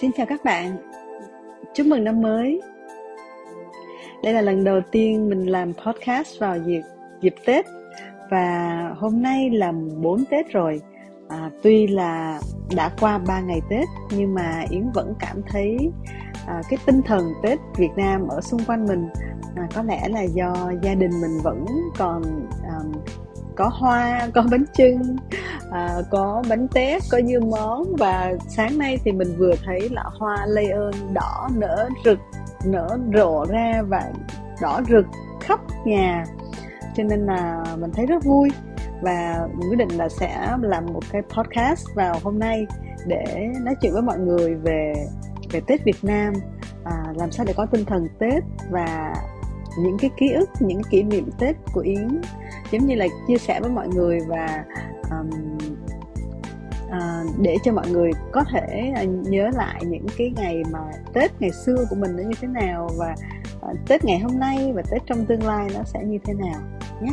Xin chào các bạn, chúc mừng năm mới. Đây là lần đầu tiên mình làm podcast vào dịp dịp Tết và hôm nay là 4 Tết rồi. À, tuy là đã qua 3 ngày Tết nhưng mà Yến vẫn cảm thấy à, cái tinh thần Tết Việt Nam ở xung quanh mình à, có lẽ là do gia đình mình vẫn còn à, có hoa có bánh trưng à, có bánh tét có dưa món. Và sáng nay thì mình vừa thấy là hoa lây ơn đỏ nở rực nở rộ ra và đỏ rực khắp nhà. Cho nên là mình thấy rất vui. Và quyết định là sẽ làm một cái podcast vào hôm nay để nói chuyện với mọi người về về Tết Việt Nam. À, làm sao để có tinh thần Tết và những cái ký ức những kỷ niệm Tết của Yến giống như là chia sẻ với mọi người và um, uh, để cho mọi người có thể ờ, nhớ lại những cái ngày mà Tết ngày xưa của mình nó như thế nào và uh, Tết ngày hôm nay và Tết trong tương lai nó sẽ như thế nào nhé.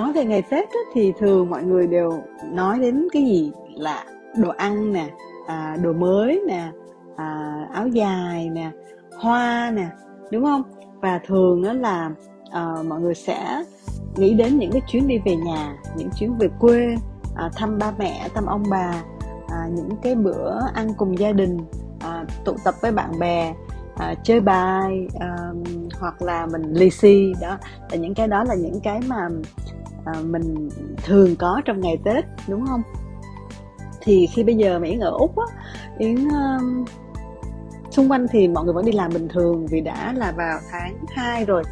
Nói về ngày tết á, thì thường mọi người đều nói đến cái gì là đồ ăn nè à, đồ mới nè à, áo dài nè hoa nè đúng không? Và thường đó là à, mọi người sẽ nghĩ đến những cái chuyến đi về nhà những chuyến về quê à, thăm ba mẹ thăm ông bà à, những cái bữa ăn cùng gia đình à, tụ tập với bạn bè à, chơi bài à, hoặc là mình lì xì đó. Là những cái đó là những cái mà à, mình thường có trong ngày tết đúng không? Thì khi bây giờ mà yến ở úc á yến uh, xung quanh thì mọi người vẫn đi làm bình thường vì đã là vào tháng 2 rồi.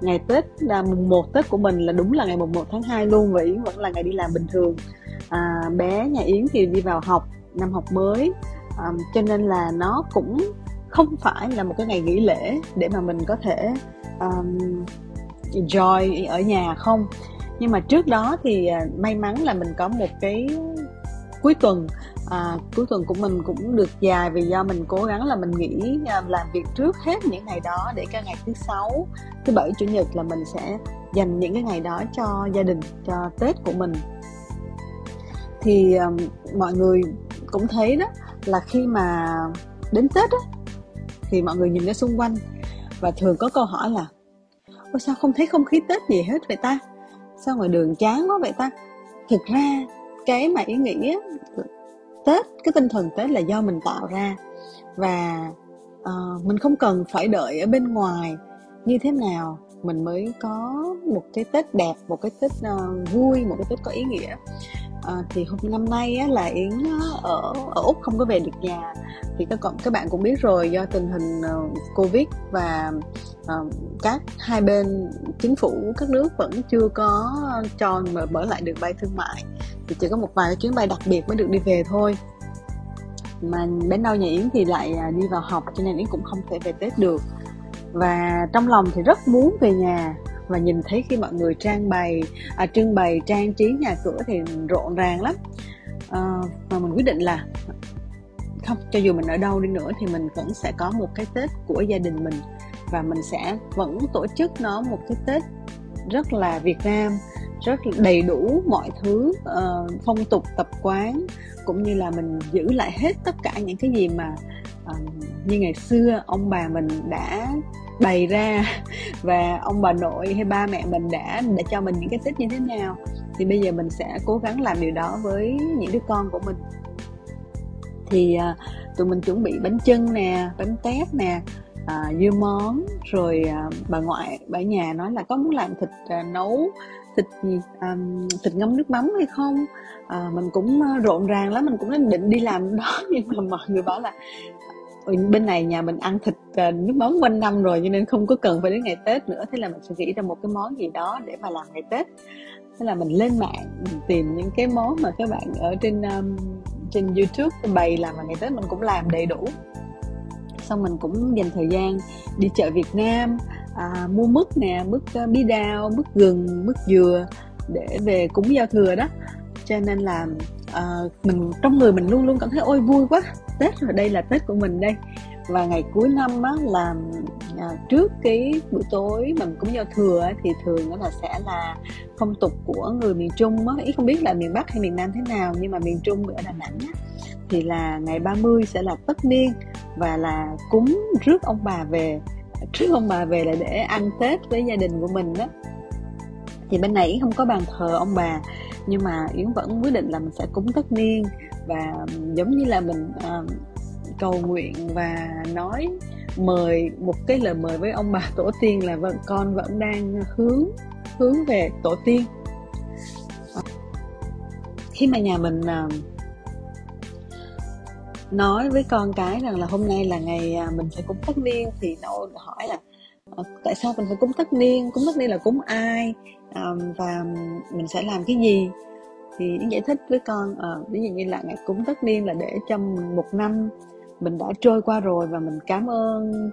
Ngày Tết là mùng 1 Tết của mình là đúng là ngày mùng 1 tháng 2 luôn và Yến vẫn là ngày đi làm bình thường. À, bé nhà Yến thì đi vào học năm học mới à, cho nên là nó cũng không phải là một cái ngày nghỉ lễ để mà mình có thể um, enjoy ở nhà không nhưng mà trước đó thì à, may mắn là mình có một cái cuối tuần à, cuối tuần của mình cũng được dài vì do mình cố gắng là mình nghỉ à, làm việc trước hết những ngày đó để cái ngày thứ sáu thứ bảy chủ nhật là mình sẽ dành những cái ngày đó cho gia đình cho tết của mình. Thì um, mọi người cũng thấy đó là khi mà đến tết á thì mọi người nhìn ra xung quanh và thường có câu hỏi là ôi sao không thấy không khí tết gì hết vậy ta? Sao ngoài đường chán quá vậy ta? Thực ra cái mà ý nghĩ tết cái tinh thần tết là do mình tạo ra. Và uh, mình không cần phải đợi ở bên ngoài như thế nào mình mới có một cái tết đẹp một cái tết uh, vui một cái tết có ý nghĩa. À, thì hôm năm nay á, là yến ờ, ở ở úc không có về được nhà. Thì các các bạn cũng biết rồi do tình hình uh, covid và uh, các hai bên chính phủ các nước vẫn chưa có cho mở, mở lại đường bay thương mại. Thì chỉ có một vài chuyến bay đặc biệt mới được đi về thôi. Mà bên đâu nhà yến thì lại à, đi vào học cho nên yến cũng không thể về tết được và trong lòng thì rất muốn về nhà. Và nhìn thấy khi mọi người trang bày à, trưng bày trang trí nhà cửa thì rộn ràng lắm. Ờ, à, mà mình quyết định là không cho dù mình ở đâu đi nữa thì mình vẫn sẽ có một cái tết của gia đình mình. Và mình sẽ vẫn tổ chức nó một cái tết rất là việt nam rất đầy đủ mọi thứ uh, phong tục tập quán cũng như là mình giữ lại hết tất cả những cái gì mà um, như ngày xưa ông bà mình đã bày ra và ông bà nội hay ba mẹ mình đã đã cho mình những cái tích như thế nào thì bây giờ mình sẽ cố gắng làm điều đó với những đứa con của mình. Thì uh, tụi mình chuẩn bị bánh chưng nè bánh tét nè à, dưa món rồi à, bà ngoại bà nhà nói là có muốn làm thịt à, nấu thịt gì thịt ngâm nước mắm hay không? À, mình cũng ờ, rộn ràng lắm mình cũng định đi làm đó nhưng mà mọi người bảo là bên này nhà mình ăn thịt uh, nước mắm quanh năm rồi cho nên không có cần phải đến ngày tết nữa. Thế là mình sẽ nghĩ ra một cái món gì đó để mà làm ngày tết. Thế là mình lên mạng mình tìm những cái món mà các bạn ở trên um, trên youtube bày làm vào ngày tết mình cũng làm đầy đủ. Xong mình cũng dành thời gian đi chợ việt nam à, mua mứt nè mứt uh, bí đao mứt gừng mứt dừa để về cúng giao thừa đó. Cho nên là uh, mình trong người mình luôn luôn cảm thấy ôi vui quá. Tết rồi đây là tết của mình đây. Và ngày cuối năm á là à, trước cái buổi tối mình cúng giao thừa á, thì thường đó là sẽ là phong tục của người miền Trung á. Ý không biết là miền Bắc hay miền Nam thế nào nhưng mà miền Trung ở Đà Nẵng á, thì là ngày 30 sẽ là tất niên và là cúng rước ông bà về trước ông bà về là để ăn Tết với gia đình của mình đó. Thì bên này yến không có bàn thờ ông bà nhưng mà yến vẫn quyết định là mình sẽ cúng tất niên và giống như là mình uh, cầu nguyện và nói mời một cái lời mời với ông bà tổ tiên là vợ con vẫn đang hướng hướng về tổ tiên. Ờ. Khi mà nhà mình uh, nói với con cái rằng là hôm nay là ngày à, mình phải cúng tất niên thì nó hỏi là ờ, tại sao mình phải cúng tất niên? Cúng tất niên là cúng ai? À, và mình sẽ làm cái gì? Thì giải thích với con ờ, ví dụ như là ngày cúng tất niên là để trong một năm mình đã trôi qua rồi và mình cảm ơn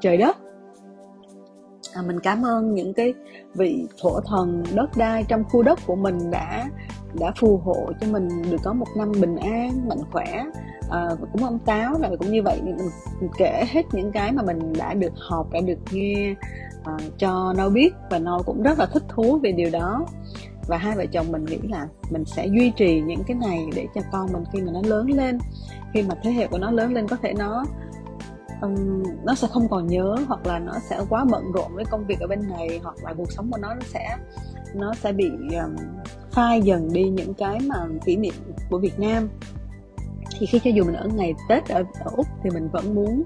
trời đất. À, mình cảm ơn những cái vị thổ thần đất đai trong khu đất của mình đã đã phù hộ cho mình được có một năm bình an mạnh khỏe uh, cũng ông táo rồi cũng như vậy mình, mình kể hết những cái mà mình đã được học đã được nghe uh, cho nó biết. Và nó cũng rất là thích thú về điều đó. Và hai vợ chồng mình nghĩ là mình sẽ duy trì những cái này để cho con mình khi mà nó lớn lên. Khi mà thế hệ của nó lớn lên có thể nó um, nó sẽ không còn nhớ hoặc là nó sẽ quá bận rộn với công việc ở bên này hoặc là cuộc sống của nó nó sẽ nó sẽ bị um, phai dần đi những cái mà kỷ niệm của Việt Nam thì khi cho dù mình ở ngày Tết ở, ở Úc thì mình vẫn muốn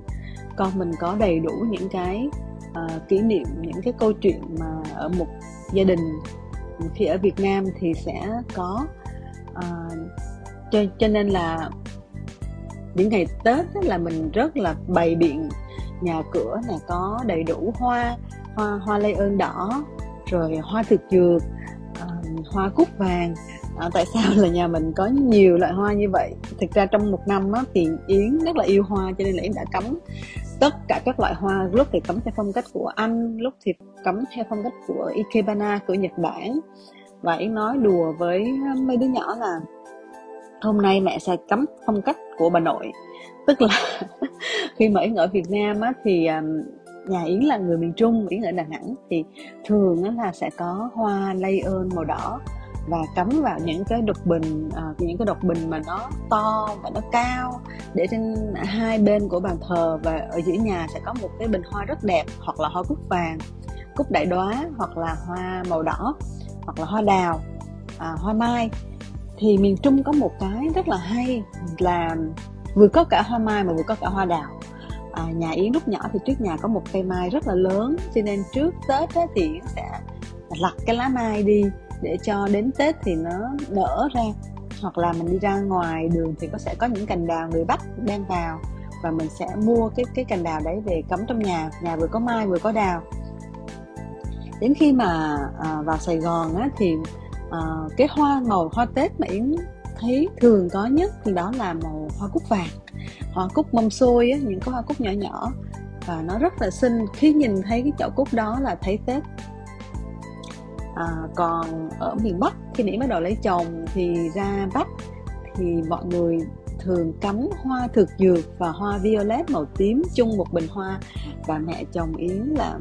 con mình có đầy đủ những cái uh, kỷ niệm những cái câu chuyện mà ở một gia đình. Khi ở Việt Nam thì sẽ có uh, cho cho nên là những ngày Tết là mình rất là bày biện. Nhà cửa là có đầy đủ hoa hoa hoa lây ơn đỏ rồi hoa thực dược uh, hoa cúc vàng à, tại sao là nhà mình có nhiều loại hoa như vậy? Thực ra trong một năm á, thì yến rất là yêu hoa cho nên là yến đã cấm tất cả các loại hoa lúc thì cấm theo phong cách của anh lúc thì cấm theo phong cách của ikebana của nhật bản. Và yến nói đùa với à, mấy đứa nhỏ là hôm nay mẹ sẽ cấm phong cách của bà nội. Tức là khi mà yến ở việt nam á, thì à, nhà yến là người miền trung yến ở đà nẵng thì thường á, là sẽ có hoa lay ơn màu đỏ và cắm vào những cái đục bình uh, những cái đục bình mà nó to và nó cao để trên hai bên của bàn thờ và ở giữa nhà sẽ có một cái bình hoa rất đẹp hoặc là hoa cúc vàng cúc đại đóa hoặc là hoa màu đỏ hoặc là hoa đào à, hoa mai. Thì miền trung có một cái rất là hay là vừa có cả hoa mai mà vừa có cả hoa đào. À, nhà yến lúc nhỏ thì trước nhà có một cây mai rất là lớn cho nên trước tết á, thì yến sẽ lặt cái lá mai đi để cho đến tết thì nó nở ra. Hoặc là mình đi ra ngoài đường thì có sẽ có những cành đào người bắc đem vào và mình sẽ mua cái cái cành đào đấy về cắm trong nhà nhà vừa có mai vừa có đào. Đến khi mà à, vào sài gòn á thì à, cái hoa màu hoa tết mà yến thấy thường có nhất thì đó là màu hoa cúc vàng. Hoa cúc mâm xôi á những cái hoa cúc nhỏ nhỏ. Và nó rất là xinh. Khi nhìn thấy cái chậu cúc đó là thấy tết à, còn ở miền bắc khi nãy bắt đầu lấy chồng thì ra bắc thì mọi người thường cắm hoa thực dược và hoa violet màu tím chung một bình hoa. Và mẹ chồng yến là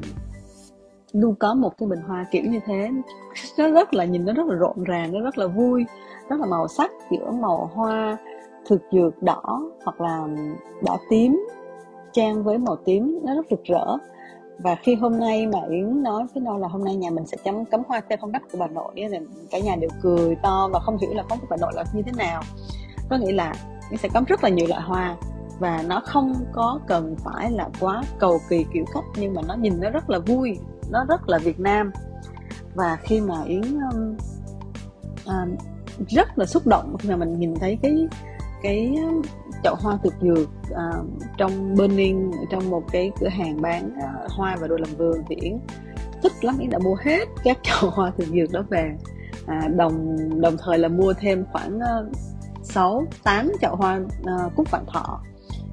luôn có một cái bình hoa kiểu như thế. Nó rất là nhìn nó rất là rộn ràng nó rất là vui rất là màu sắc giữa màu hoa thực dược đỏ hoặc là đỏ tím trang với màu tím nó rất rực rỡ và khi hôm nay mà yến nói với nó là hôm nay nhà mình sẽ chấm cắm hoa theo phong cách của bà nội thì cả nhà đều cười to và không hiểu là phong cách bà nội là như thế nào. Có nghĩa là yến sẽ cắm rất là nhiều loại hoa và nó không có cần phải là quá cầu kỳ kiểu cách nhưng mà nó nhìn nó rất là vui nó rất là Việt Nam. Và khi mà Yến um, uh, rất là xúc động khi mà mình nhìn thấy cái cái chậu hoa thực dược uh, trong Burning trong một cái cửa hàng bán uh, hoa và đồ làm vườn thì Yến thích lắm Yến đã mua hết các chậu hoa thực dược đó về. À, đồng đồng thời là mua thêm khoảng uh, 6 8 chậu hoa uh, cúc vạn thọ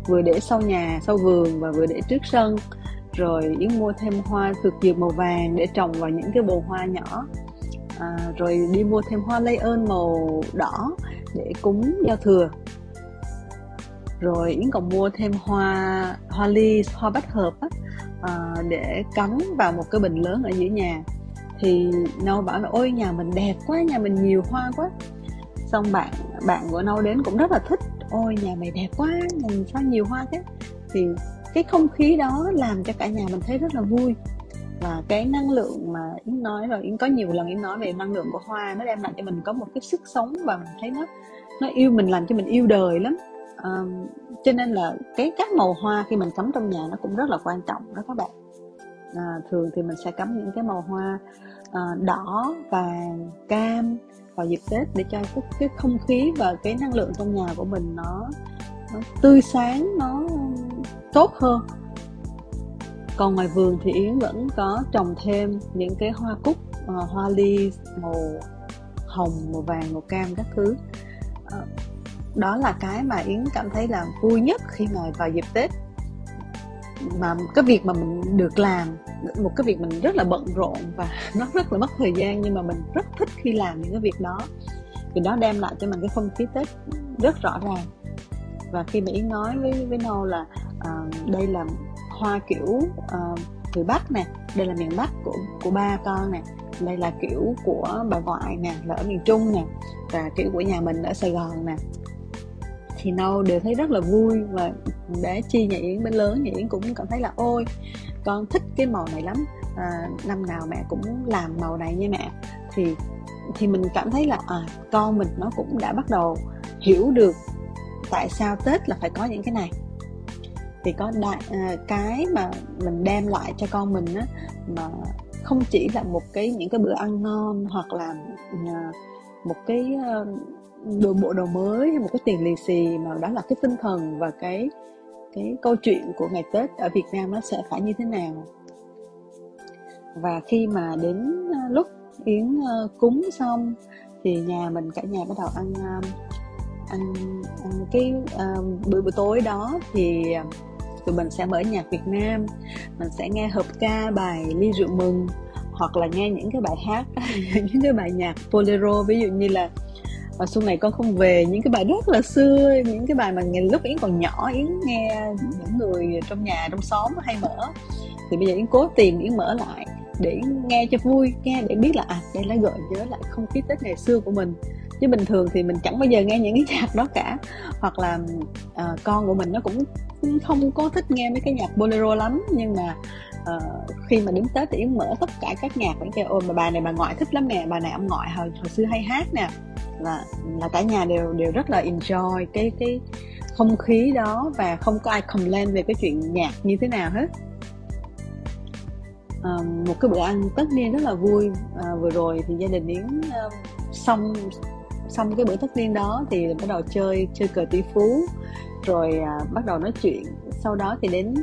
vừa để sau nhà sau vườn và vừa để trước sân. Rồi yến mua thêm hoa thực dược màu vàng để trồng vào những cái bồn hoa nhỏ. À, rồi đi mua thêm hoa lây ơn màu đỏ để cúng giao thừa rồi yến còn mua thêm hoa hoa ly hoa bách hợp á, à, để cắm vào một cái bình lớn ở giữa nhà. Thì nâu bảo là ôi nhà mình đẹp quá nhà mình nhiều hoa quá. Xong bạn bạn của nâu đến cũng rất là thích. Ôi nhà mày đẹp quá nhà mình sao nhiều hoa thế? Thì cái không khí đó làm cho cả nhà mình thấy rất là vui. Và cái năng lượng mà yến nói rồi yến có nhiều lần yến nói về năng lượng của hoa nó đem lại cho mình có một cái sức sống và mình thấy nó nó yêu mình làm cho mình yêu đời lắm um, cho nên là cái các màu hoa khi mình cắm trong nhà nó cũng rất là quan trọng đó các bạn. À, thường thì mình sẽ cắm những cái màu hoa à, đỏ vàng cam vào dịp tết để cho cái, cái không khí và cái năng lượng trong nhà của mình nó, nó tươi sáng nó tốt hơn. Còn ngoài vườn thì yến vẫn có trồng thêm những cái hoa cúc uh, hoa ly màu hồng màu vàng màu cam các thứ. Uh, đó là cái mà yến cảm thấy là vui nhất khi mà vào dịp tết. Mà cái việc mà mình được làm một cái việc mình rất là bận rộn và nó rất là mất thời gian nhưng mà mình rất thích khi làm những cái việc đó. Vì nó đem lại cho mình cái không khí tết rất rõ ràng. Và khi mà yến nói với với nô là uh, đây là hoa kiểu uh, người bắc nè đây là miền bắc của của ba con nè đây là kiểu của bà ngoại nè là ở miền trung nè và kiểu của nhà mình ở sài gòn nè thì nâu đều thấy rất là vui và để chi nhà yến bên lớn nhà yến cũng cảm thấy là ôi con thích cái màu này lắm. À, năm nào mẹ cũng làm màu này nha mẹ. Thì thì mình cảm thấy là à, con mình nó cũng đã bắt đầu hiểu được tại sao tết là phải có những cái này. Thì có đại à, cái mà mình đem lại cho con mình á mà không chỉ là một cái những cái bữa ăn ngon hoặc là à, một cái à, đồ bộ đồ mới hay một cái tiền lì xì mà đó là cái tinh thần và cái cái câu chuyện của ngày Tết ở Việt Nam nó sẽ phải như thế nào. Và khi mà đến ờ, lúc yến ờ, cúng xong thì nhà mình cả nhà bắt đầu ăn ờ, ăn, ăn cái uh, bữa bữa tối đó thì tụi mình sẽ mở nhạc Việt Nam mình sẽ nghe hợp ca bài ly rượu mừng hoặc là nghe những cái bài hát những cái bài nhạc bolero ví dụ như là và sau này con không về những cái bài rất là xưa những cái bài mà lúc yến còn nhỏ yến nghe những người trong nhà trong xóm hay mở. Thì bây giờ yến cố tìm yến mở lại để nghe cho vui nghe để biết là à đây là gợi nhớ lại không khí tết ngày xưa của mình. Chứ bình thường thì mình chẳng bao giờ nghe những cái nhạc đó cả. Hoặc là à, con của mình nó cũng không có thích nghe mấy cái nhạc bolero lắm nhưng mà uh, khi mà đến tết thì yến mở tất cả các nhạc vẫn kêu ôi mà bài này bà ngoại thích lắm nè bài này ông ngoại hồi, hồi xưa hay hát nè. Là là cả nhà đều đều rất là enjoy cái cái không khí đó và không có ai complain về cái chuyện nhạc như thế nào hết. À, một cái bữa ăn tất niên rất là vui. À, vừa rồi thì gia đình yến uh, xong xong cái bữa tất niên đó thì bắt đầu chơi chơi cờ tỷ phú. Rồi à, bắt đầu nói chuyện. Sau đó thì đến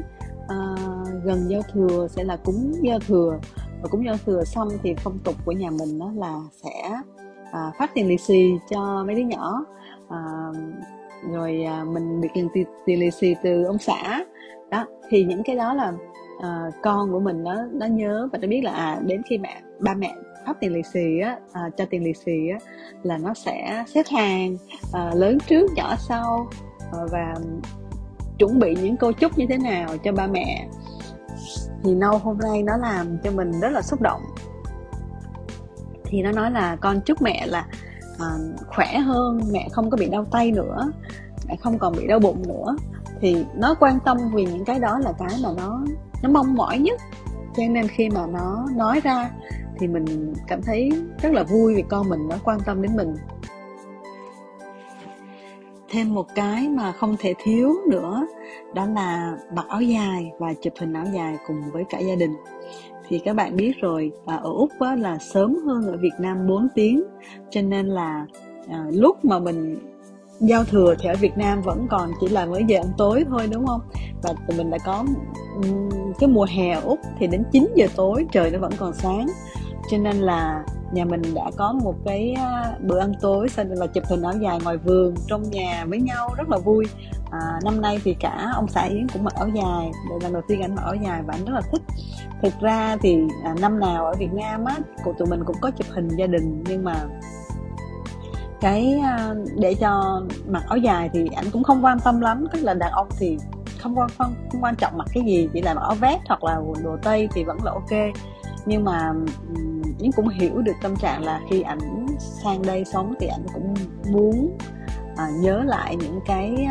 à, gần giao thừa sẽ là cúng giao thừa. Và cúng giao thừa xong thì phong tục của nhà mình đó là sẽ à, phát tiền lì xì cho mấy đứa nhỏ. À, rồi à, mình được tiền, tiền lì xì từ ông xã. Đó thì những cái đó là à, con của mình nó nó nhớ và nó biết là à đến khi mẹ ba mẹ phát tiền lì xì á à, cho tiền lì xì á là nó sẽ xếp hàng à, lớn trước nhỏ sau à, và chuẩn bị những câu chúc như thế nào cho ba mẹ thì nâu hôm nay nó làm cho mình rất là xúc động. Thì nó nói là con chúc mẹ là uh, khỏe hơn mẹ không có bị đau tay nữa mẹ không còn bị đau bụng nữa. Thì nó quan tâm vì những cái đó là cái mà nó nó mong mỏi nhất. Cho nên khi mà nó nói ra thì mình cảm thấy rất là vui vì con mình nó quan tâm đến mình thêm một cái mà không thể thiếu nữa đó là mặc áo dài và chụp hình áo dài cùng với cả gia đình. Thì các bạn biết rồi à, ở úc á, là sớm hơn ở việt nam 4 tiếng cho nên là à, lúc mà mình giao thừa thì ở Việt Nam vẫn còn chỉ là mới giờ ăn tối thôi đúng không? Và tụi mình đã có cái mùa hè ở Úc thì đến 9 giờ tối trời nó vẫn còn sáng. Cho nên là nhà mình đã có một cái bữa ăn tối sau là chụp hình áo dài ngoài vườn trong nhà với nhau rất là vui. À, năm nay thì cả ông xã yến cũng mặc áo dài lần đầu tiên anh mặc áo dài và anh rất là thích. Thực ra thì à, năm nào ở việt nam á của tụi mình cũng có chụp hình gia đình nhưng mà cái à, để cho mặc áo dài thì anh cũng không quan tâm lắm. Tức là đàn ông thì không quan không, không quan trọng mặc cái gì chỉ là mặc áo vest hoặc là quần đồ tây thì vẫn là ok. Nhưng mà nhưng cũng hiểu được tâm trạng là khi ảnh sang đây sống thì ảnh cũng muốn à, nhớ lại những cái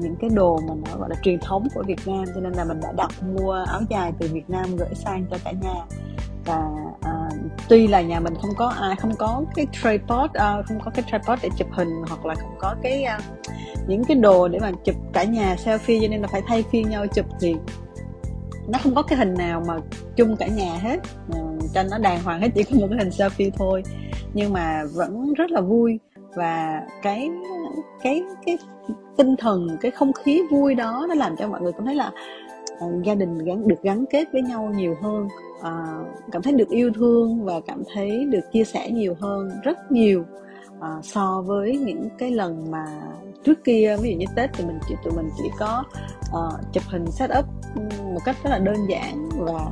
những cái đồ mà nó gọi là truyền thống của Việt Nam. Cho nên là mình đã đặt mua áo dài từ Việt Nam gửi sang cho cả nhà. Và à, tuy là nhà mình không có ai không có cái tripod à, không có cái tripod để chụp hình hoặc là không có cái à, những cái đồ để mà chụp cả nhà selfie cho nên là phải thay phiên nhau chụp thì nó không có cái hình nào mà chung cả nhà hết. À, cho nó đàng hoàng hết chỉ có một cái hình selfie thôi. Nhưng mà vẫn rất là vui. Và cái cái cái tinh thần cái không khí vui đó nó làm cho mọi người cảm thấy là uh, gia đình gắn được gắn kết với nhau nhiều hơn. Uh, cảm thấy được yêu thương và cảm thấy được chia sẻ nhiều hơn rất nhiều uh, so với những cái lần mà trước kia. Ví dụ như tết thì mình chỉ tụi mình chỉ có uh, chụp hình set up một cách rất là đơn giản và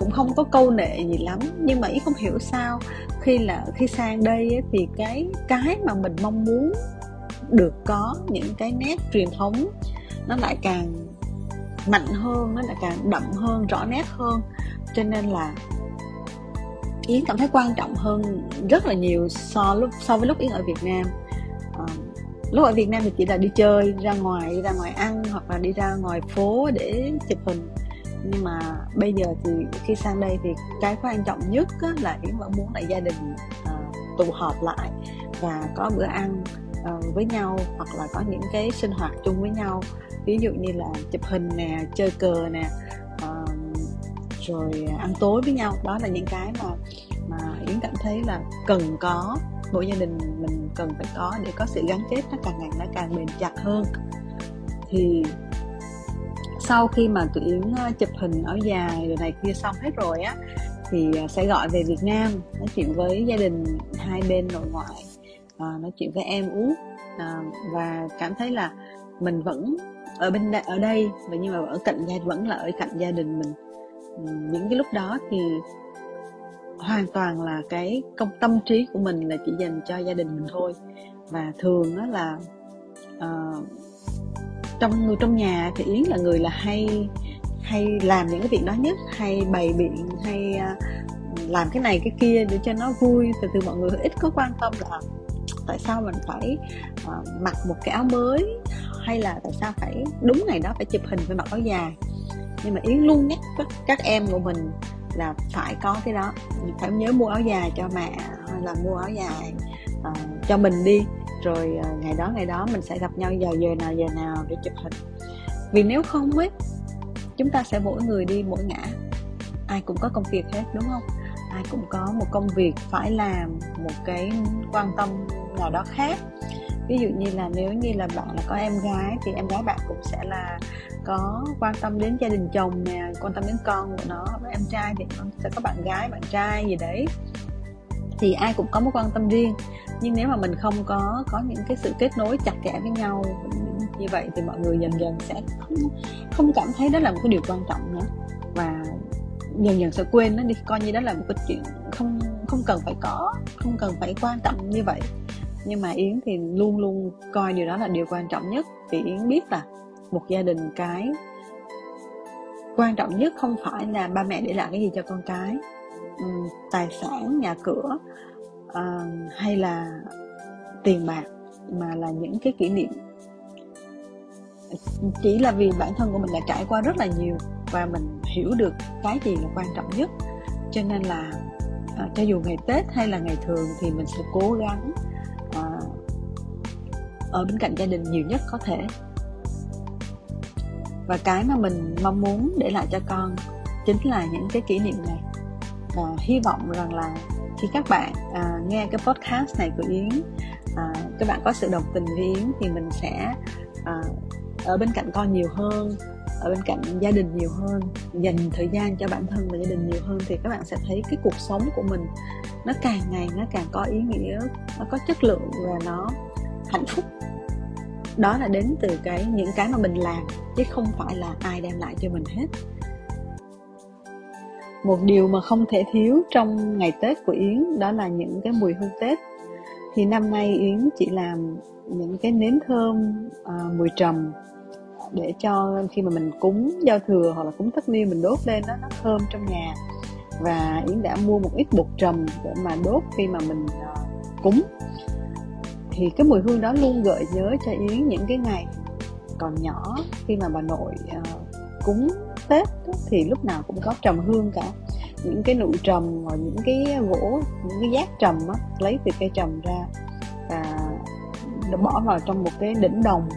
cũng không có câu nệ gì lắm nhưng mà ý không hiểu sao khi là khi sang đây ấy, thì cái cái mà mình mong muốn được có những cái nét truyền thống nó lại càng mạnh hơn nó lại càng đậm hơn rõ nét hơn. Cho nên là yến cảm thấy quan trọng hơn rất là nhiều so lúc so với lúc yến ở việt nam. À, lúc ở việt nam thì chỉ là đi chơi ra ngoài đi ra ngoài ăn hoặc là đi ra ngoài phố để chụp hình nhưng mà bây giờ thì khi sang đây thì cái quan trọng nhất á, là yến vẫn muốn là gia đình à, tụ họp lại và có bữa ăn uh, với nhau hoặc là có những cái sinh hoạt chung với nhau. Ví dụ như là chụp hình nè chơi cờ nè uh, rồi ăn tối với nhau. Đó là những cái mà mà yến cảm thấy là cần có mỗi gia đình mình cần phải có để có sự gắn kết nó càng ngày nó càng bền chặt hơn. Thì sau khi mà tụi yến ờ, chụp hình ở dài rồi này kia xong hết rồi á thì ờ, sẽ gọi về Việt Nam nói chuyện với gia đình hai bên nội ngoại à, nói chuyện với em út à, và cảm thấy là mình vẫn ở bên đây, ở đây và nhưng mà ở cạnh gia vẫn là ở cạnh gia đình mình. Ừ, những cái lúc đó thì hoàn toàn là cái công tâm trí của mình là chỉ dành cho gia đình mình thôi. Và thường đó là uh, trong người trong nhà thì yến là người là hay hay làm những cái việc đó nhất hay bày biện hay à, làm cái này cái kia để cho nó vui. Từ từ mọi người ít có quan tâm là tại sao mình phải uh, mặc một cái áo mới hay là tại sao phải đúng ngày đó phải chụp hình với mặc áo dài. Nhưng mà yến luôn nhắc các, các em của mình là phải có cái đó. Phải nhớ mua áo dài cho mẹ hay là mua áo dài uh, cho mình đi rồi ờ, ngày đó ngày đó mình sẽ gặp nhau giờ giờ nào giờ nào để chụp hình. Vì nếu không ấy, chúng ta sẽ mỗi người đi mỗi ngã. Ai cũng có công việc hết, đúng không? Ai cũng có một công việc phải làm, một cái quan tâm nào đó khác. Ví dụ như là nếu như là bạn là có em gái thì em gái bạn cũng sẽ là có quan tâm đến gia đình chồng nè, quan tâm đến con của nó. Và em trai thì sẽ có bạn gái, bạn trai gì đấy thì ai cũng có mối quan tâm riêng. Nhưng nếu mà mình không có có những cái sự kết nối chặt chẽ với nhau như vậy thì mọi người dần dần sẽ không không cảm thấy đó là một cái điều quan trọng nữa. Và dần dần sẽ quên nó đi, coi như đó là một cái chuyện không không cần phải có, không cần phải quan trọng như vậy. Nhưng mà yến thì luôn luôn coi điều đó là điều quan trọng nhất, vì yến biết là một gia đình cái quan trọng nhất không phải là ba mẹ để lại cái gì cho con cái tài sản nhà cửa uh, hay là tiền bạc mà là những cái kỷ niệm. Chỉ là vì bản thân của mình đã trải qua rất là nhiều và mình hiểu được cái gì là quan trọng nhất. Cho nên là à, cho dù ngày tết hay là ngày thường thì mình sẽ cố gắng à, ở bên cạnh gia đình nhiều nhất có thể. Và cái mà mình mong muốn để lại cho con chính là những cái kỷ niệm này và hy vọng rằng là khi các bạn à, nghe cái podcast này của yến à, các bạn có sự đồng tình với yến thì mình sẽ à, ở bên cạnh con nhiều hơn ở bên cạnh gia đình nhiều hơn dành thời gian cho bản thân và gia đình nhiều hơn thì các bạn sẽ thấy cái cuộc sống của mình nó càng ngày nó càng có ý nghĩa nó có chất lượng và nó hạnh phúc. Đó là đến từ cái những cái mà mình làm chứ không phải là ai đem lại cho mình hết một điều mà không thể thiếu trong ngày tết của yến đó là những cái mùi hương tết. Thì năm nay yến chỉ làm những cái nến thơm à, mùi trầm để cho khi mà mình cúng giao thừa hoặc là cúng tất niên mình đốt lên đó nó thơm trong nhà. Và yến đã mua một ít bột trầm để mà đốt khi mà mình à, cúng. Thì cái mùi hương đó luôn gợi nhớ cho yến những cái ngày còn nhỏ khi mà bà nội à, cúng tết thì lúc nào cũng có trầm hương cả. Những cái nụ trầm và những cái gỗ những cái giác trầm á lấy từ cây trầm ra và bỏ vào trong một cái đỉnh đồng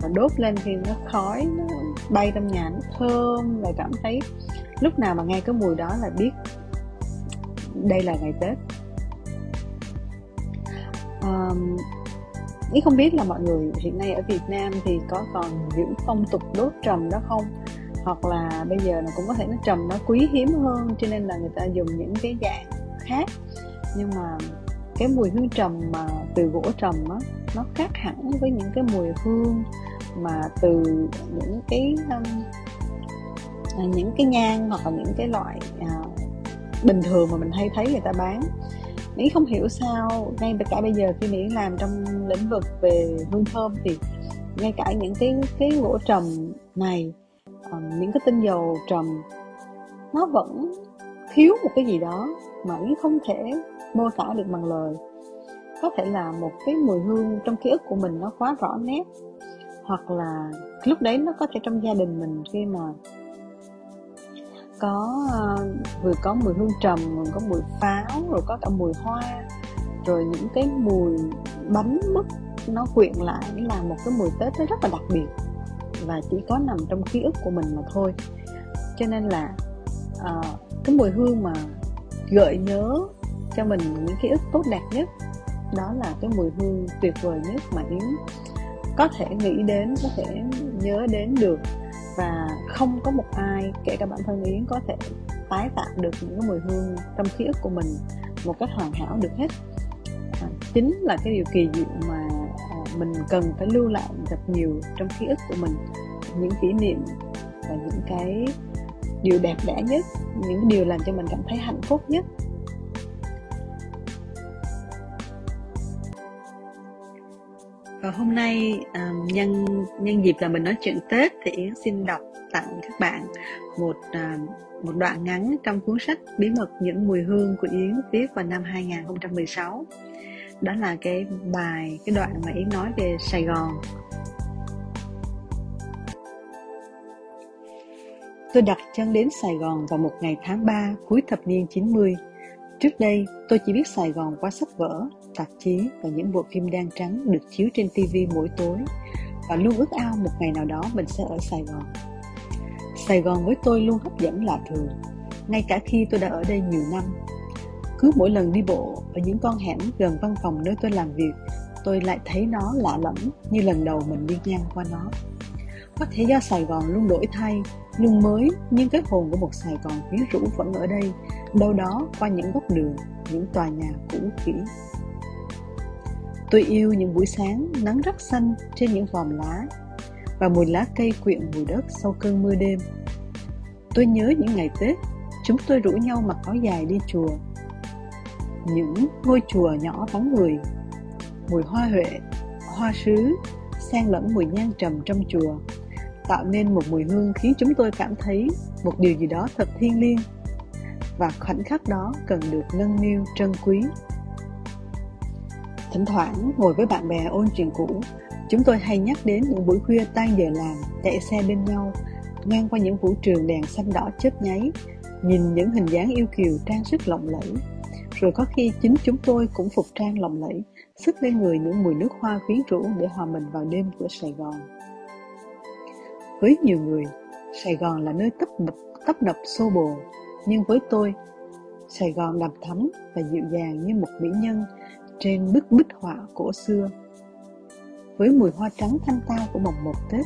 và đốt lên thì nó khói nó bay trong nhà nó thơm và cảm thấy lúc nào mà nghe cái mùi đó là biết đây là ngày tết. Um, ý không biết là mọi người hiện nay ở Việt Nam thì có còn giữ phong tục đốt trầm đó không? Hoặc là bây giờ nó cũng có thể nó trầm nó quý hiếm hơn cho nên là người ta dùng những cái dạng khác. Nhưng mà cái mùi hương trầm mà từ gỗ trầm á nó khác hẳn với những cái mùi hương mà từ những cái um, à, những cái nhang hoặc là những cái loại uh, bình thường mà mình hay thấy người ta bán. Mỹ không hiểu sao ngay cả bây giờ khi Mỹ làm trong lĩnh vực về hương thơm thì ngay cả những cái cái gỗ trầm này um, những cái tinh dầu trầm nó vẫn thiếu một cái gì đó mà ý không thể mô tả được bằng lời. Có thể là một cái mùi hương trong ký ức của mình nó quá rõ nét hoặc là lúc đấy nó có thể trong gia đình mình khi mà có uh, vừa có mùi hương trầm vừa có mùi pháo rồi có cả mùi hoa rồi những cái mùi bánh mứt nó quyện lại là một cái mùi tết nó rất là đặc biệt và chỉ có nằm trong ký ức của mình mà thôi. Cho nên là uh, cái mùi hương mà gợi nhớ cho mình những ký ức tốt đẹp nhất đó là cái mùi hương tuyệt vời nhất mà yến có thể nghĩ đến có thể nhớ đến được. Và không có một ai kể cả bản thân yến có thể tái tạo được những cái mùi hương trong ký ức của mình một cách hoàn hảo được hết. À, chính là cái điều kỳ diệu mà mình cần phải lưu lại thật nhiều trong ký ức của mình những kỷ niệm và những cái điều đẹp đẽ nhất những điều làm cho mình cảm thấy hạnh phúc nhất. Và hôm nay à, nhân nhân dịp là mình nói chuyện Tết thì Yến xin đọc tặng các bạn một uh, một đoạn ngắn trong cuốn sách Bí mật những mùi hương của Yến viết vào năm 2016 đó là cái bài cái đoạn mà Yến nói về Sài Gòn Tôi đặt chân đến Sài Gòn vào một ngày tháng 3 cuối thập niên 90. Trước đây, tôi chỉ biết Sài Gòn qua sách vở, tạp chí và những bộ phim đen trắng được chiếu trên TV mỗi tối và luôn ước ao một ngày nào đó mình sẽ ở Sài Gòn. Sài Gòn với tôi luôn hấp dẫn lạ thường, ngay cả khi tôi đã ở đây nhiều năm. Cứ mỗi lần đi bộ ở những con hẻm gần văn phòng nơi tôi làm việc, tôi lại thấy nó lạ lẫm như lần đầu mình đi ngang qua nó. Có thể do Sài Gòn luôn đổi thay, luôn mới, nhưng cái hồn của một Sài Gòn quyến rũ vẫn ở đây, đâu đó qua những góc đường, những tòa nhà cũ kỹ. Tôi yêu những buổi sáng nắng rất xanh trên những vòm lá và mùi lá cây quyện mùi đất sau cơn mưa đêm. Tôi nhớ những ngày Tết, chúng tôi rủ nhau mặc áo dài đi chùa. Những ngôi chùa nhỏ vắng người, mùi hoa huệ, hoa sứ, xen lẫn mùi nhang trầm trong chùa tạo nên một mùi hương khiến chúng tôi cảm thấy một điều gì đó thật thiêng liêng. Và khoảnh khắc đó cần được nâng niu trân quý. Thỉnh thoảng ngồi với bạn bè ôn chuyện cũ chúng tôi hay nhắc đến những buổi khuya tan giờ làm chạy xe bên nhau ngang qua những vũ trường đèn xanh đỏ chớp nháy nhìn những hình dáng yêu kiều trang sức lộng lẫy rồi có khi chính chúng tôi cũng phục trang lộng lẫy sức lên người những mùi nước hoa quyến rũ để hòa mình vào đêm của sài gòn với nhiều người, Sài Gòn là nơi tấp nập, tấp nập xô bồ, nhưng với tôi, Sài Gòn đầm thắm và dịu dàng như một mỹ nhân trên bức bích họa cổ xưa. Với mùi hoa trắng thanh tao của mồng một Tết,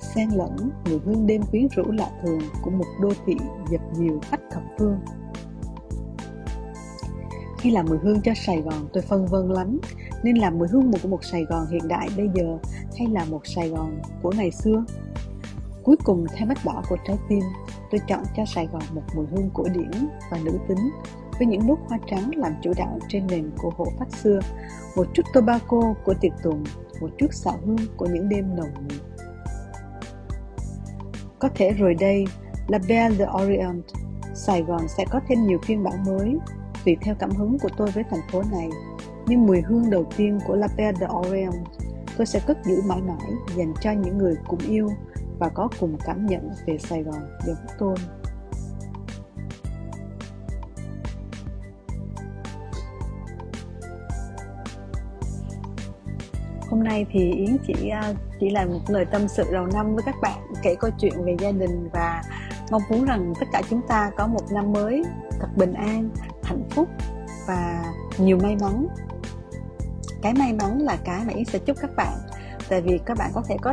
xen lẫn mùi hương đêm quyến rũ lạ thường của một đô thị dập nhiều khách thập phương. Khi làm mùi hương cho Sài Gòn tôi phân vân lắm. Nên làm mùi hương của một Sài Gòn hiện đại bây giờ Hay là một Sài Gòn của ngày xưa? Cuối cùng theo mách bỏ của trái tim, tôi chọn cho Sài Gòn một mùi hương cổ điển và nữ tính, với những nốt hoa trắng làm chủ đạo trên nền của hộ phát xưa, một chút tobacco của tiệc tùng, một chút xạ hương của những đêm nồng nhiệt. Có thể rồi đây, là Belle de Orient, Sài Gòn sẽ có thêm nhiều phiên bản mới, tùy theo cảm hứng của tôi với thành phố này. Nhưng mùi hương đầu tiên của La Belle de Orient, tôi sẽ cất giữ mãi mãi dành cho những người cùng yêu và có cùng cảm nhận về Sài Gòn giống tôi. hôm nay thì yến chỉ à, chỉ là một lời tâm sự đầu năm với các bạn kể câu chuyện về gia đình và mong muốn rằng tất cả chúng ta có một năm mới thật bình an hạnh phúc và nhiều may mắn. Cái may mắn là cái mà yến sẽ chúc các bạn. Tại vì các bạn có thể có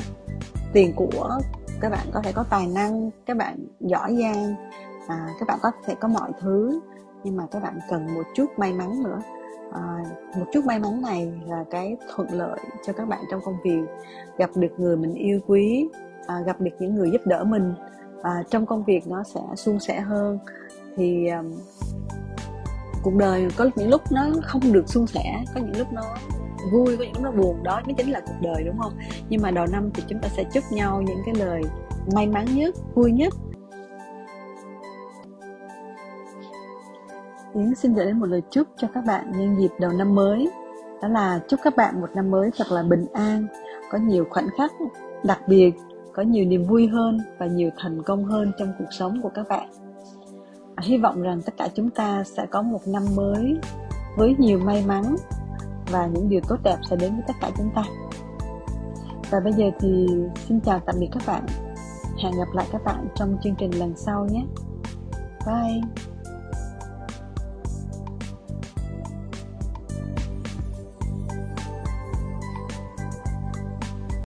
tiền của các bạn có thể có tài năng các bạn giỏi giang à, các bạn có thể có mọi thứ. Nhưng mà các bạn cần một chút may mắn nữa. À, một chút may mắn này là cái thuận lợi cho các bạn trong công việc. Gặp được người mình yêu quý à, gặp được những người giúp đỡ mình à, trong công việc nó sẽ suôn sẻ hơn. Thì um, cuộc đời có những lúc nó không được suôn sẻ, có những lúc nó vui, có những lúc nó buồn, đó mới chính là cuộc đời, đúng không? Nhưng mà đầu năm thì chúng ta sẽ chúc nhau những cái lời may mắn nhất, vui nhất. Yến xin gửi đến một lời chúc cho các bạn nhân dịp đầu năm mới. Đó là chúc các bạn một năm mới thật là bình an, Có nhiều khoảnh khắc đặc biệt, Có nhiều niềm vui hơn và nhiều thành công hơn trong cuộc sống của các bạn. Hy vọng rằng tất cả chúng ta sẽ có một năm mới Với nhiều may mắn Và những điều tốt đẹp sẽ đến với tất cả chúng ta. Và bây giờ thì xin chào tạm biệt các bạn. Hẹn gặp lại các bạn trong chương trình lần sau nhé. Bye.